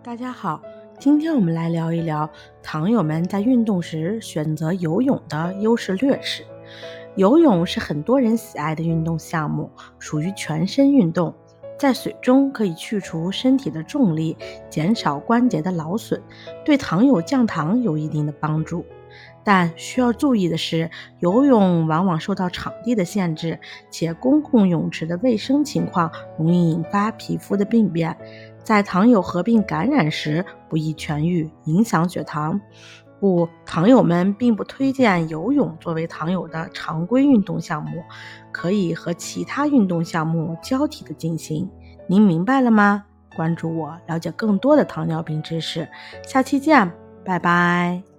大家好，今天我们来聊一聊糖友们在运动时选择游泳的优势劣势。游泳是很多人喜爱的运动项目，属于全身运动，在水中可以去除身体的重力，减少关节的劳损，对糖友降糖有一定的帮助。但需要注意的是，游泳往往受到场地的限制，且公共泳池的卫生情况容易引发皮肤的病变，在糖友合并感染时不易痊愈，影响血糖。故糖友们并不推荐游泳作为糖友的常规运动项目，可以和其他运动项目交替的进行。您明白了吗？关注我，了解更多的糖尿病知识。下期见，拜拜。